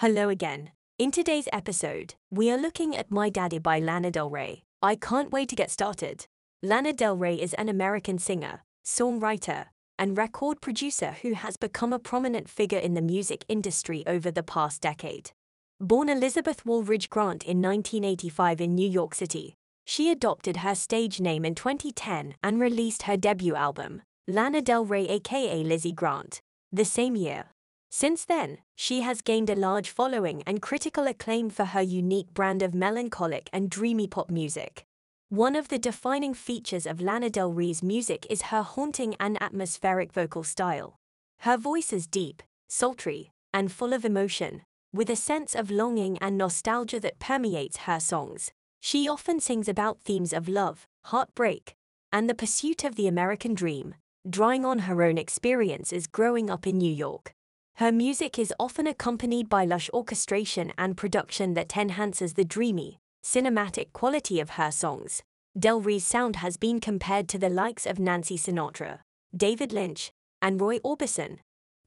Hello again. In today's episode, we are looking at My Daddy by Lana Del Rey. I can't wait to get started. Lana Del Rey is an American singer, songwriter, and record producer who has become a prominent figure in the music industry over the past decade. Born Elizabeth Woolridge Grant in 1985 in New York City, she adopted her stage name in 2010 and released her debut album, Lana Del Rey aka Lizzie Grant, the same year. Since then, she has gained a large following and critical acclaim for her unique brand of melancholic and dreamy pop music. One of the defining features of Lana Del Rey's music is her haunting and atmospheric vocal style. Her voice is deep, sultry, and full of emotion, with a sense of longing and nostalgia that permeates her songs. She often sings about themes of love, heartbreak, and the pursuit of the American dream, drawing on her own experiences growing up in New York. Her music is often accompanied by lush orchestration and production that enhances the dreamy, cinematic quality of her songs. Del Rey's sound has been compared to the likes of Nancy Sinatra, David Lynch, and Roy Orbison.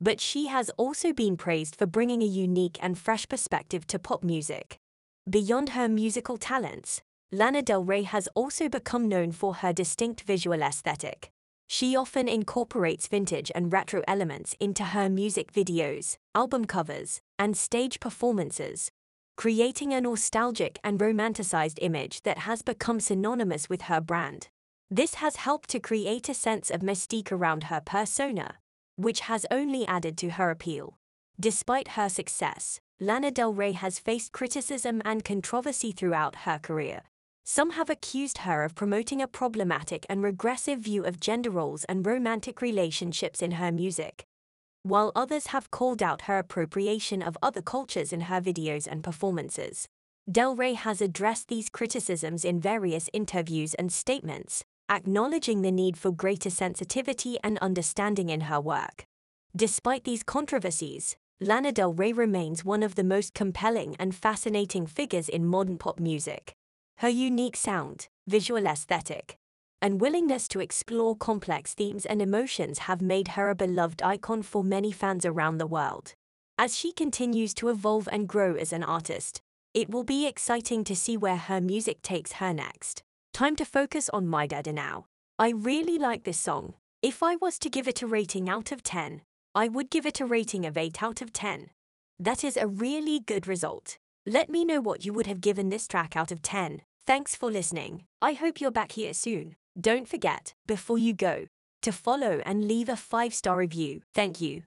But she has also been praised for bringing a unique and fresh perspective to pop music. Beyond her musical talents, Lana Del Rey has also become known for her distinct visual aesthetic. She often incorporates vintage and retro elements into her music videos, album covers, and stage performances, creating a nostalgic and romanticized image that has become synonymous with her brand. This has helped to create a sense of mystique around her persona, which has only added to her appeal. Despite her success, Lana Del Rey has faced criticism and controversy throughout her career. Some have accused her of promoting a problematic and regressive view of gender roles and romantic relationships in her music, while others have called out her appropriation of other cultures in her videos and performances. Del Rey has addressed these criticisms in various interviews and statements, acknowledging the need for greater sensitivity and understanding in her work. Despite these controversies, Lana Del Rey remains one of the most compelling and fascinating figures in modern pop music. Her unique sound, visual aesthetic, and willingness to explore complex themes and emotions have made her a beloved icon for many fans around the world. As she continues to evolve and grow as an artist, it will be exciting to see where her music takes her next. Time to focus on My Daddy now. I really like this song. If I was to give it a rating out of 10, I would give it a rating of 8 out of 10. That is a really good result. Let me know what you would have given this track out of 10. Thanks for listening. I hope you're back here soon. Don't forget, before you go, to follow and leave a five star review. Thank you.